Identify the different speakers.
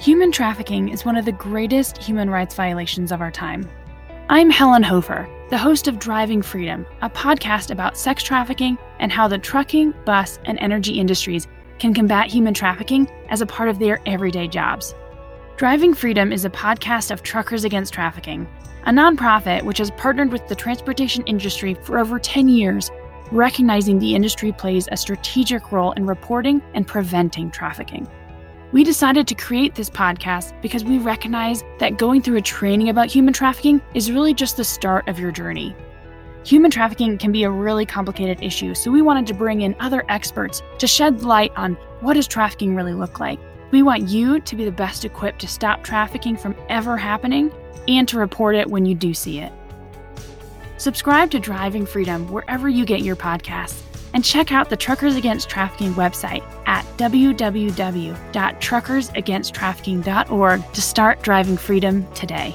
Speaker 1: Human trafficking is one of the greatest human rights violations of our time. I'm Helen Hofer, the host of Driving Freedom, a podcast about sex trafficking and how the trucking, bus, and energy industries can combat human trafficking as a part of their everyday jobs. Driving Freedom is a podcast of Truckers Against Trafficking, a nonprofit which has partnered with the transportation industry for over 10 years, recognizing the industry plays a strategic role in reporting and preventing trafficking. We decided to create this podcast because we recognize that going through a training about human trafficking is really just the start of your journey. Human trafficking can be a really complicated issue, so we wanted to bring in other experts to shed light on what does trafficking really look like. We want you to be the best equipped to stop trafficking from ever happening and to report it when you do see it. Subscribe to Driving Freedom wherever you get your podcasts and check out the Truckers Against Trafficking website at www.truckersagainsttrafficking.org to start driving freedom today.